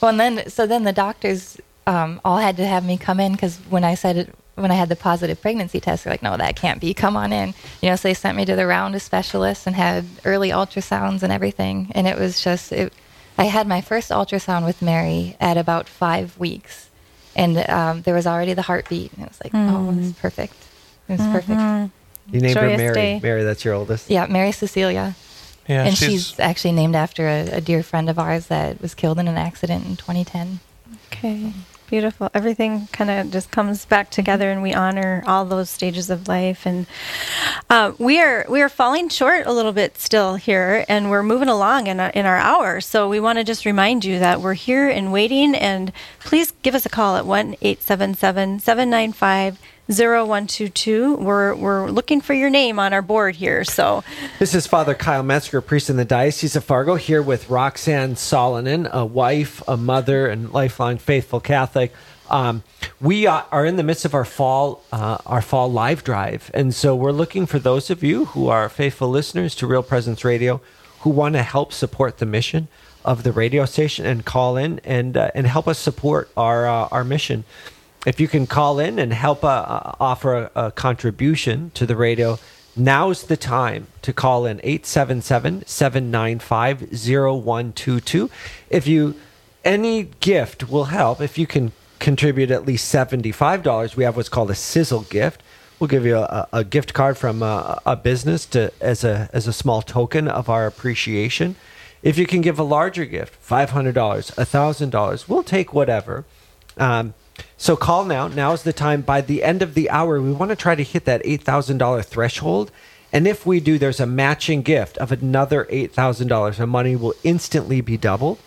Well, and then so then the doctors um, all had to have me come in because when I said it, when I had the positive pregnancy test, they're like, "No, that can't be. Come on in." You know, so they sent me to the round of specialists and had early ultrasounds and everything, and it was just it. I had my first ultrasound with Mary at about five weeks, and um, there was already the heartbeat, and it was like, "Oh, Mm. it's perfect. It was perfect." You named her Mary. day. Mary, that's your oldest. Yeah, Mary Cecilia. Yeah, and she's- she's, actually named after a, a dear friend of ours that was killed in an accident in 2010. Okay, beautiful. Everything kind of just comes back together, and we honor all those stages of life. And uh, we are we are falling short a little bit still here, and we're moving along in our, in our hour. So we want to just remind you that we're here and waiting. And please give us a call at one eight seven seven seven nine five. 0122 we're we're looking for your name on our board here so This is Father Kyle Metzger, priest in the Diocese of Fargo, here with Roxanne Salonen, a wife, a mother, and lifelong faithful Catholic. Um, we are, are in the midst of our fall, uh, our fall live drive, and so we're looking for those of you who are faithful listeners to Real Presence Radio, who want to help support the mission of the radio station and call in and uh, and help us support our uh, our mission. If you can call in and help uh, uh, offer a, a contribution to the radio, now's the time to call in 877-795-0122. If you any gift will help if you can contribute at least $75. We have what's called a sizzle gift. We'll give you a, a gift card from a, a business to as a as a small token of our appreciation. If you can give a larger gift, $500, $1,000, we'll take whatever. Um, so call now. Now is the time. By the end of the hour, we want to try to hit that $8,000 threshold. And if we do, there's a matching gift of another $8,000. The money will instantly be doubled.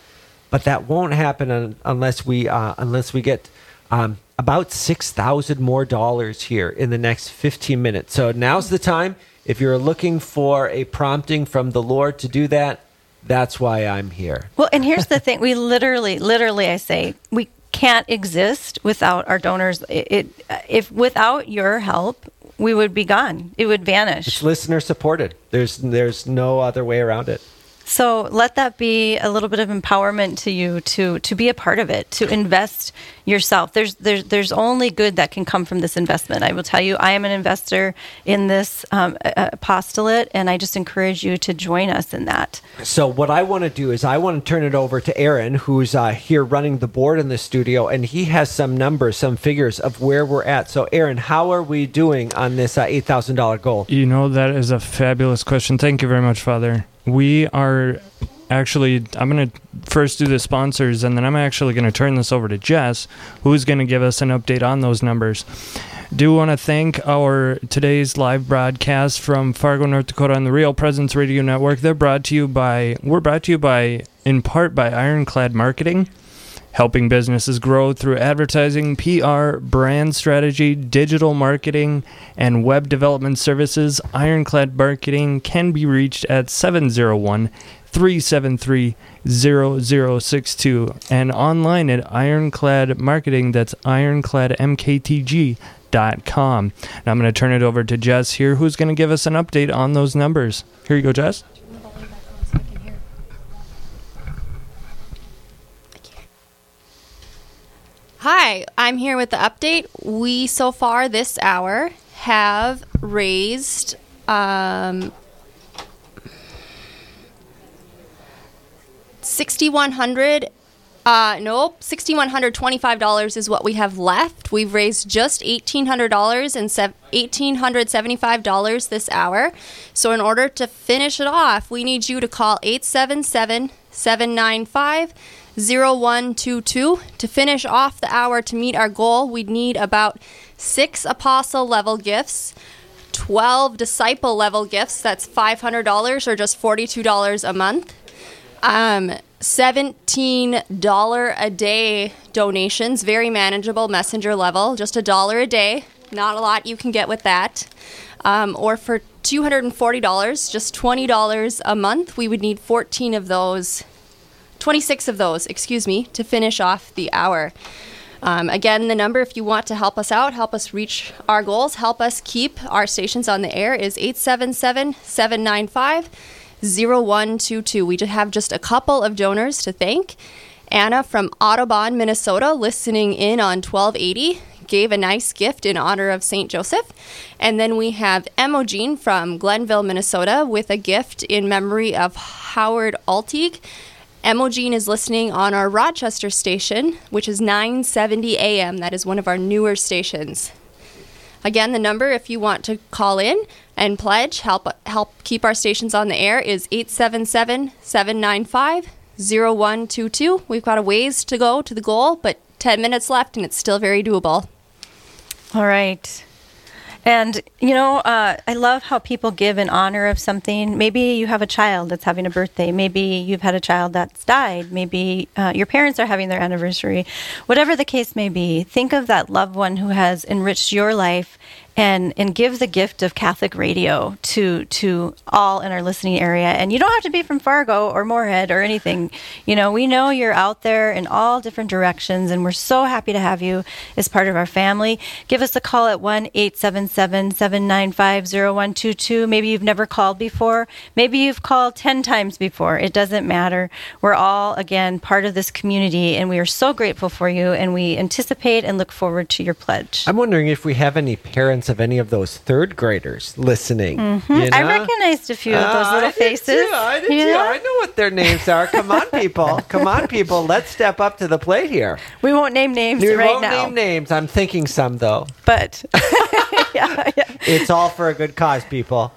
But that won't happen un- unless we uh, unless we get um, about six thousand more dollars here in the next fifteen minutes. So now's the time. If you're looking for a prompting from the Lord to do that, that's why I'm here. Well, and here's the thing: we literally, literally, I say, we can't exist without our donors. It, it if without your help, we would be gone. It would vanish. It's listener supported. There's there's no other way around it. So let that be a little bit of empowerment to you to to be a part of it, to invest yourself. There's there's there's only good that can come from this investment. I will tell you, I am an investor in this um, apostolate, and I just encourage you to join us in that. So what I want to do is I want to turn it over to Aaron, who's uh, here running the board in the studio, and he has some numbers, some figures of where we're at. So Aaron, how are we doing on this uh, eight thousand dollar goal? You know, that is a fabulous question. Thank you very much, Father. We are actually, I'm going to first do the sponsors, and then I'm actually going to turn this over to Jess, who's going to give us an update on those numbers. Do want to thank our today's live broadcast from Fargo, North Dakota on the Real Presence Radio Network. They're brought to you by, we're brought to you by, in part by Ironclad Marketing helping businesses grow through advertising, PR, brand strategy, digital marketing, and web development services. Ironclad Marketing can be reached at 701 373 0062 and online at Ironclad Marketing. That's ironcladmktg.com. And I'm going to turn it over to Jess here, who's going to give us an update on those numbers. Here you go, Jess. Hi, I'm here with the update. We so far this hour have raised um, sixty one hundred. Uh, nope, sixty one hundred twenty five dollars is what we have left. We've raised just eighteen hundred dollars and eighteen hundred seventy five dollars this hour. So in order to finish it off, we need you to call 877 795 0122. To finish off the hour to meet our goal, we'd need about six apostle level gifts, 12 disciple level gifts. That's $500 or just $42 a month. Um, $17 a day donations, very manageable messenger level, just a dollar a day. Not a lot you can get with that. Um, or for $240, just $20 a month, we would need 14 of those, 26 of those, excuse me, to finish off the hour. Um, again, the number, if you want to help us out, help us reach our goals, help us keep our stations on the air, is 877 795 0122. We just have just a couple of donors to thank. Anna from Audubon, Minnesota, listening in on 1280, gave a nice gift in honor of St. Joseph. And then we have Emogene from Glenville, Minnesota, with a gift in memory of Howard Altig. Emogene is listening on our Rochester station, which is 970 AM. That is one of our newer stations. Again, the number if you want to call in and pledge, help help keep our stations on the air is 877-795-0122. We've got a ways to go to the goal, but 10 minutes left and it's still very doable. All right. And, you know, uh, I love how people give in honor of something. Maybe you have a child that's having a birthday. Maybe you've had a child that's died. Maybe uh, your parents are having their anniversary. Whatever the case may be, think of that loved one who has enriched your life and and give the gift of Catholic radio to to all in our listening area. And you don't have to be from Fargo or Moorhead or anything. You know, we know you're out there in all different directions, and we're so happy to have you as part of our family. Give us a call at one eight seven seven seven nine five zero one two two. Maybe you've never called before. Maybe you've called ten times before. It doesn't matter. We're all again part of this community, and we are so grateful for you. And we anticipate and look forward to your pledge. I'm wondering if we have any parents of any of those third graders listening. Mhm. you I recognized a few of those Ah, little I did faces. too, I did know? I know what their names are. Come on, people. Come on, people. Let's step up to the plate here. We won't name names We right won't now, name names. I'm thinking some though. but It's all for a good cause, people.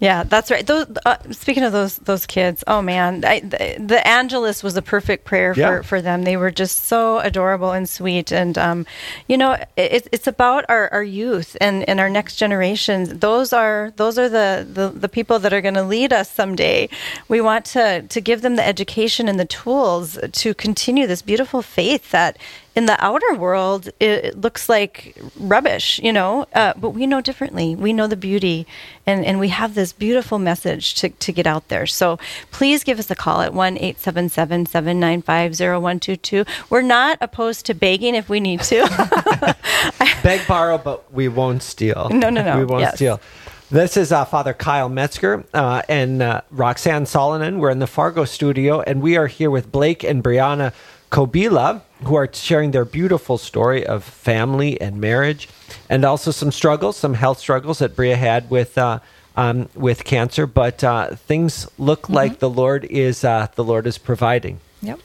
Yeah, that's right. Those uh, speaking of those those kids, oh man, I, the, the Angelus was a perfect prayer for, Yeah. for them. They were just so adorable and sweet, and um, you know, it, it's about our, our youth and, and our next generations. Those are those are the, the, the people that are going to lead us someday. We want to to give them the education and the tools to continue this beautiful faith that in the outer world it, looks like rubbish, you know, uh, but we know differently. We know the beauty, and, and we have this beautiful message to, to get out there. So please give us a call at 1 877 795 0122. We're not opposed to begging if we need to. Beg, borrow, but we won't steal. No, no, no. We won't Yes. steal. This is uh, Father Kyle Metzger uh, and uh, Roxanne Salonen. We're in the Fargo studio, and we are here with Blake and Brianna Kobila, who are sharing their beautiful story of family and marriage, and also some struggles, some health struggles that Bria had with uh, um, with cancer. But uh, things look like the Lord is uh, the Lord is providing. Yep.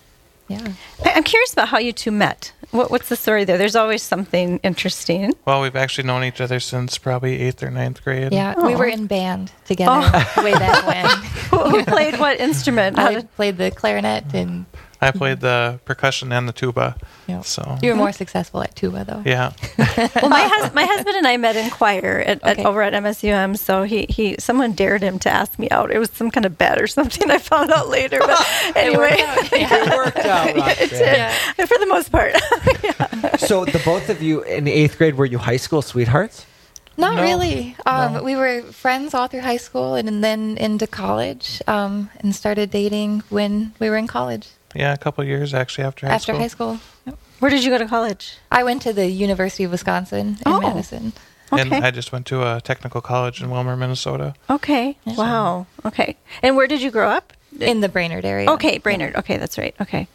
Yeah. I- I'm curious about how you two met. What, what's the story there? There's always something interesting. Well, we've actually known each other since probably eighth or ninth grade. Yeah, we were in band together Oh. way back when. who, who played what instrument? I played the clarinet, and I played the percussion and the tuba. Yeah. So you were more successful at tuba, though. yeah. well, my, hus- my husband and I met in choir at, at, over at MSUM. So he, he someone dared him to ask me out. It was some kind of bet or something. I found out later. But anyway, It worked out, it Roxanne. did for the most part. So the both of you in eighth grade were you high school sweethearts? Not No. really. Um, No. We were friends all through high school, and, then into college, um, and started dating when we were in college. Yeah, a couple years actually after high school. after school. high school. Yep. Where did you go to college? I went to the University of Wisconsin in Oh. Madison. And I just went to a technical college in Willmar, Minnesota. Okay. Wow. Okay. And where did you grow up? In the Brainerd area. Okay, Brainerd. Okay, that's right. Okay.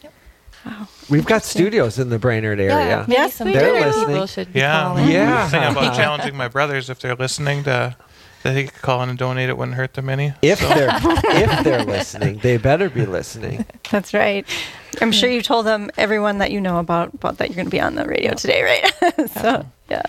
Wow. We've got studios in the Brainerd area. maybe Yes, some they're listening. people should be Yeah. calling. Yeah. I'm about challenging my brothers if they're listening to that they could call in and donate. It wouldn't hurt them any. If So- they're if they're listening, they better be listening. That's right. I'm sure you told them everyone that you know about about that you're going to be on the radio today, right? so yeah.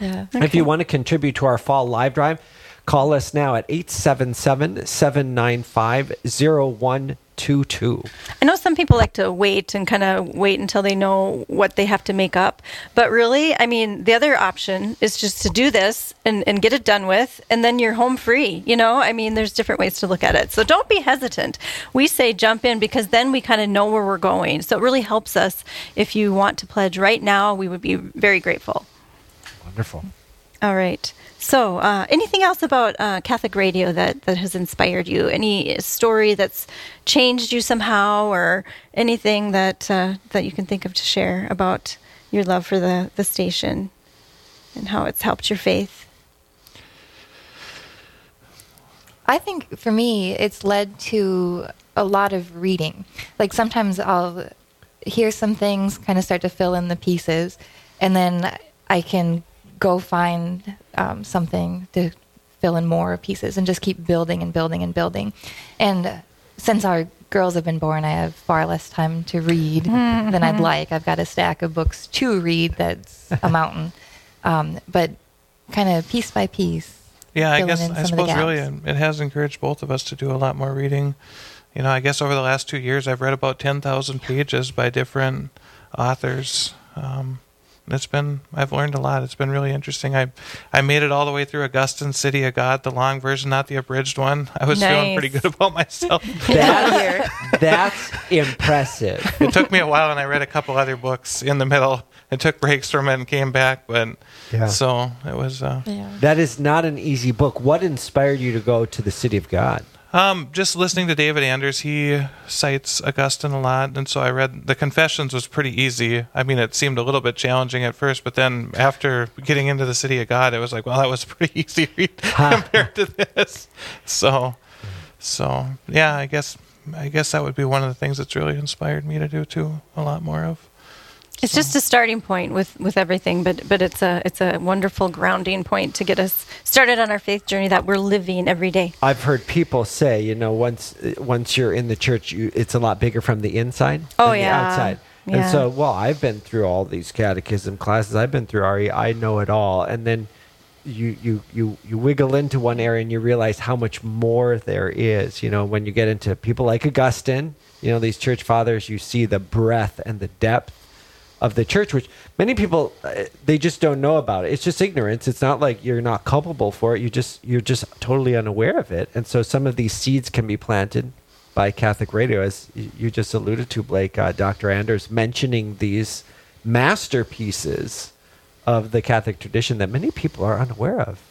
Yeah. If you want to contribute to our fall live drive, Call us now at 877 795 0122. I know some people like to wait and kind of wait until they know what they have to make up. But really, I mean, the other option is just to do this and, and get it done with, and then you're home free. You know, I mean, there's different ways to look at it. So don't be hesitant. We say jump in because then we kind of know where we're going. So it really helps us. If you want to pledge right now, we would be very grateful. Wonderful. All right. So, uh, anything else about uh, Catholic radio that, that has inspired you? Any story that's changed you somehow, or anything that uh, that you can think of to share about your love for the, the station and how it's helped your faith? I think for me, it's led to a lot of reading. Like sometimes I'll hear some things, kind of start to fill in the pieces, and then I can go find um, something to fill in more pieces and just keep building and building and building. And since our girls have been born, I have far less time to read than I'd like. I've got a stack of books to read that's a mountain. Um, but kind of piece by piece. Yeah, I guess I some of the suppose really it it has encouraged both of us to do a lot more reading. You know, I guess over the last two years, I've read about ten thousand pages by different authors. Um, it's been I've learned a lot. It's been really interesting. I I made it all the way through Augustine City of God, the long version, not the abridged one. I was feeling pretty good about myself. That's, that's impressive. it took me a while, and I read a couple other books in the middle. and took breaks from it and came back, but Yeah. so it was. Uh, That is not an easy book. What inspired you to go to the City of God? Um, just listening to David Anders, he cites Augustine a lot, and so I read the Confessions was pretty easy. I mean, it seemed a little bit challenging at first, but then after getting into the City of God, it was like, well, that was pretty easy read compared to this. So, so yeah, I guess I guess that would be one of the things that's really inspired me to do too a lot more of. It's just a starting point with, with everything, but but it's a it's a wonderful grounding point to get us started on our faith journey that we're living every day. I've heard people say, you know, once once you're in the church, you, it's a lot bigger from the inside Oh, than yeah. the outside. Yeah. And so, well, I've been through all these catechism classes. I've been through RE. I know it all. And then you you you you wiggle into one area and you realize how much more there is. You know, when you get into people like Augustine, you know, these church fathers, you see the breadth and the depth of the church, which many people uh, they just don't know about it. It's just ignorance. It's not like you're not culpable for it. You just you're just totally unaware of it. And so some of these seeds can be planted by Catholic Radio, as you just alluded to, Blake. Uh, Dr. Anders mentioning these masterpieces of the Catholic tradition that many people are unaware of.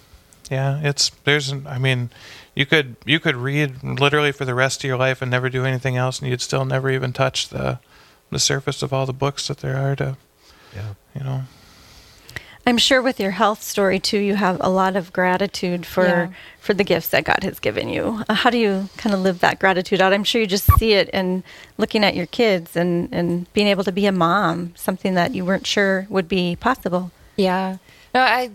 Yeah, it's there's I mean, you could you could read literally for the rest of your life and never do anything else, and you'd still never even touch the the surface of all the books that there are to, yeah, you know. I'm sure with your health story too, you have a lot of gratitude for Yeah. for the gifts that God has given you. Uh, how do you kind of live that gratitude out? I'm sure you just see it in looking at your kids and and being able to be a mom, something that you weren't sure would be possible. Yeah. No, I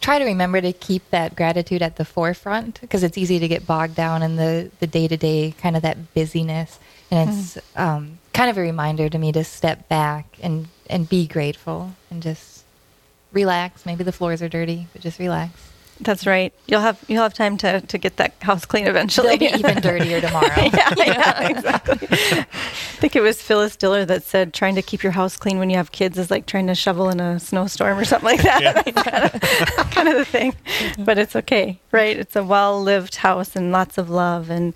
try to remember to keep that gratitude at the forefront because it's easy to get bogged down in the the day to day kind of that busyness, and it's um, kind of a reminder to me to step back and and be grateful and just relax. Maybe the floors are dirty, but just relax. That's right. You'll have you'll have time to, to get that house clean eventually. They'll be even dirtier tomorrow. yeah, yeah, exactly. I think it was Phyllis Diller that said trying to keep your house clean when you have kids is like trying to shovel in a snowstorm or something like that. It's kind, of, kind of the thing. But it's okay, right? It's a well lived house and lots of love. And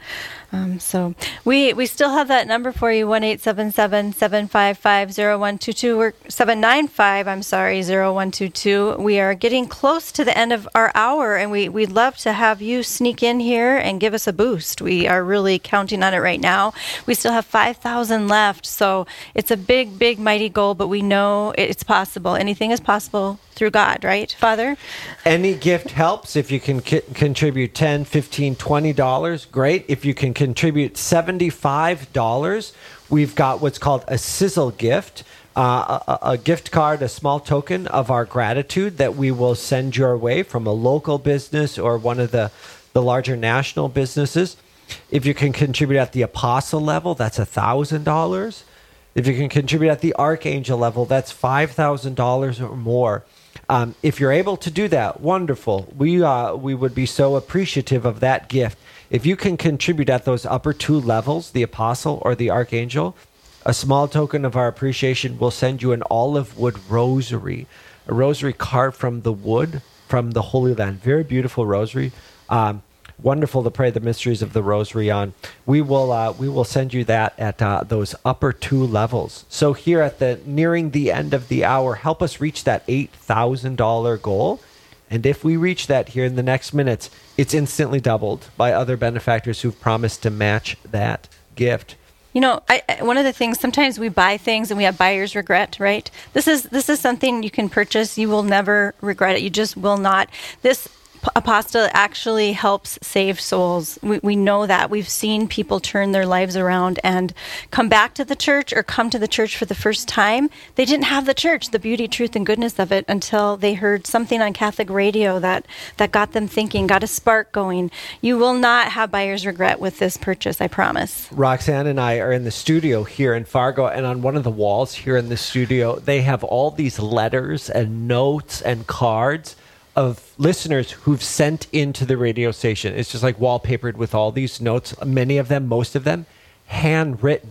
um, so we we still have that number for you one eight seven seven seven five five zero one two two or seven nine five. I'm sorry zero one two two. We are getting close to the end of our hour, and we we'd love to have you sneak in here and give us a boost. We are really counting on it right now. We still have five thousand left, so it's a big, big, mighty goal. But we know it's possible. Anything is possible through God, right, Father? Any gift helps. If you can ki- contribute 10 15 20 dollars, great. If you can contribute 75 dollars, we've got what's called a sizzle gift. Uh, a, a- a gift card, a small token of our gratitude that we will send your way from a local business or one of the, the larger national businesses. If you can contribute at the apostle level, that's a thousand dollars. If you can contribute at the archangel level, that's five thousand dollars or more. Um, if you're able to do that, wonderful. We uh, we would be so appreciative of that gift. If you can contribute at those upper two levels, the apostle or the archangel, a small token of our appreciation will send you an olive wood rosary, a rosary carved from the wood from the Holy Land. Very beautiful rosary. Um, wonderful to pray the mysteries of the rosary on. We will uh, we will send you that at uh, those upper two levels. So here at the nearing the end of the hour, help us reach that eight thousand dollar goal. And if we reach that here in the next minutes, it's instantly doubled by other benefactors who've promised to match that gift. You know, I, one of the things sometimes we buy things and we have buyer's regret, right? This is this is something you can purchase. You will never regret it. You just will not. This apostolate actually helps save souls. We, we know that. We've seen people turn their lives around and come back to the church or come to the church for the first time. They didn't have the church, the beauty, truth, and goodness of it until they heard something on Catholic radio that, that got them thinking, got a spark going. You will not have buyer's regret with this purchase, I promise. Roxanne and I are in the studio here in Fargo, and on one of the walls here in the studio, they have all these letters and notes and cards of listeners who've sent into the radio station. It's just like wallpapered with all these notes, many of them, most of them, handwritten,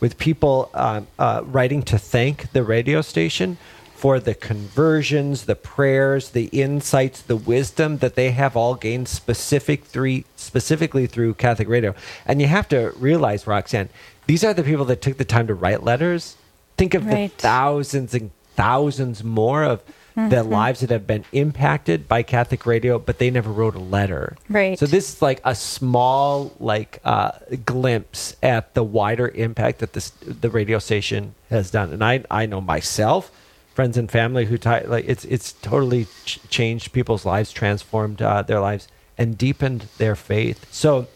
with people uh, uh, writing to thank the radio station for the conversions, the prayers, the insights, the wisdom that they have all gained specific three, specifically through Catholic radio. And you have to realize, Roxanne, these are the people that took the time to write letters. Think of right. the thousands and thousands more of mm-hmm. the lives that have been impacted by Catholic radio, but they never wrote a letter. Right. So this is like a small like uh, glimpse at the wider impact that this the radio station has done. And I I know myself, friends and family who tie, like it's it's totally ch- changed people's lives, transformed uh, their lives, and deepened their faith. So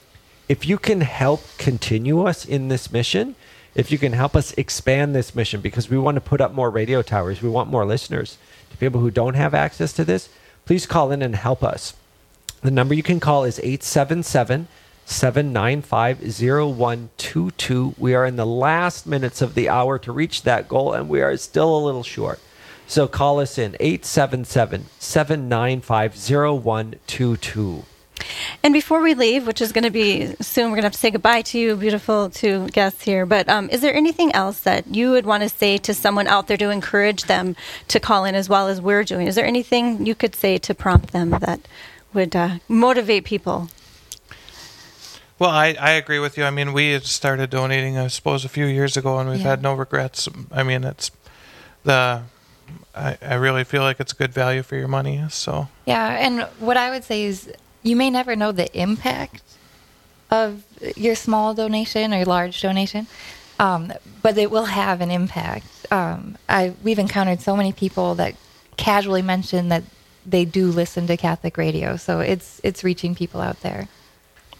if you can help continue us in this mission if you can help us expand this mission because we want to put up more radio towers we want more listeners people who don't have access to this, please call in and help us. The number you can call is 877 795 0122. We are in the last minutes of the hour to reach that goal, and we are still a little short. So call us in 877 795 0122. And before we leave, which is going to be soon, we're going to have to say goodbye to you, beautiful two guests here. But um, is there anything else that you would want to say to someone out there to encourage them to call in as well as we're doing? Is there anything you could say to prompt them that would uh, motivate people? Well, I, I agree with you. I mean, we started donating, I suppose, a few years ago, and we've yeah. had no regrets. I mean, it's the I, I really feel like it's good value for your money. So yeah, and what I would say is you may never know the impact of your small donation or large donation, um, but it will have an impact. Um, I we've encountered so many people that casually mention that they do listen to Catholic radio, so it's it's reaching people out there.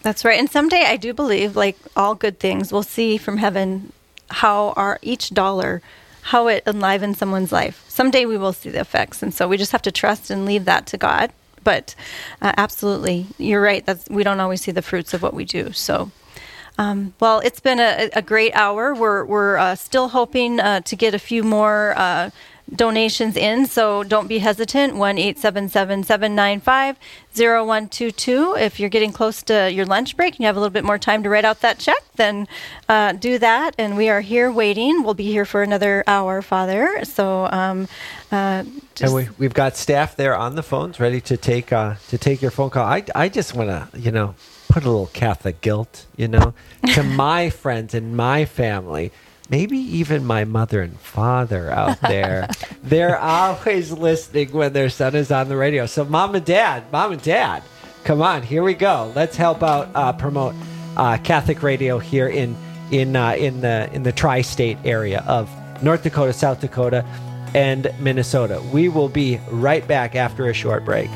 That's right. And someday I do believe, like all good things, we'll see from heaven how our each dollar how it enlivens someone's life. Someday we will see the effects, and so we just have to trust and leave that to God but uh, absolutely, you're right. That's we don't always see the fruits of what we do. So. Um, well, it's been a, a, great hour. We're, we're uh, still hoping uh, to get a few more uh, donations in, so don't be hesitant. 1 877 795 0122. If you're getting close to your lunch break and you have a little bit more time to write out that check, then uh, do that. And we are here waiting. We'll be here for another hour, Father. So, um, uh, and we, we've got staff there on the phones ready to take uh, to take your phone call. I, I just want to, you know, put a little Catholic guilt, you know, to my friends and my family maybe even my mother and father out there, they're always listening when their son is on the radio. So, mom and dad, mom and dad, come on, here we go. Let's help out uh, promote uh, Catholic radio here in in uh, in the in the tri-state area of North Dakota, South Dakota, and Minnesota. We will be right back after a short break.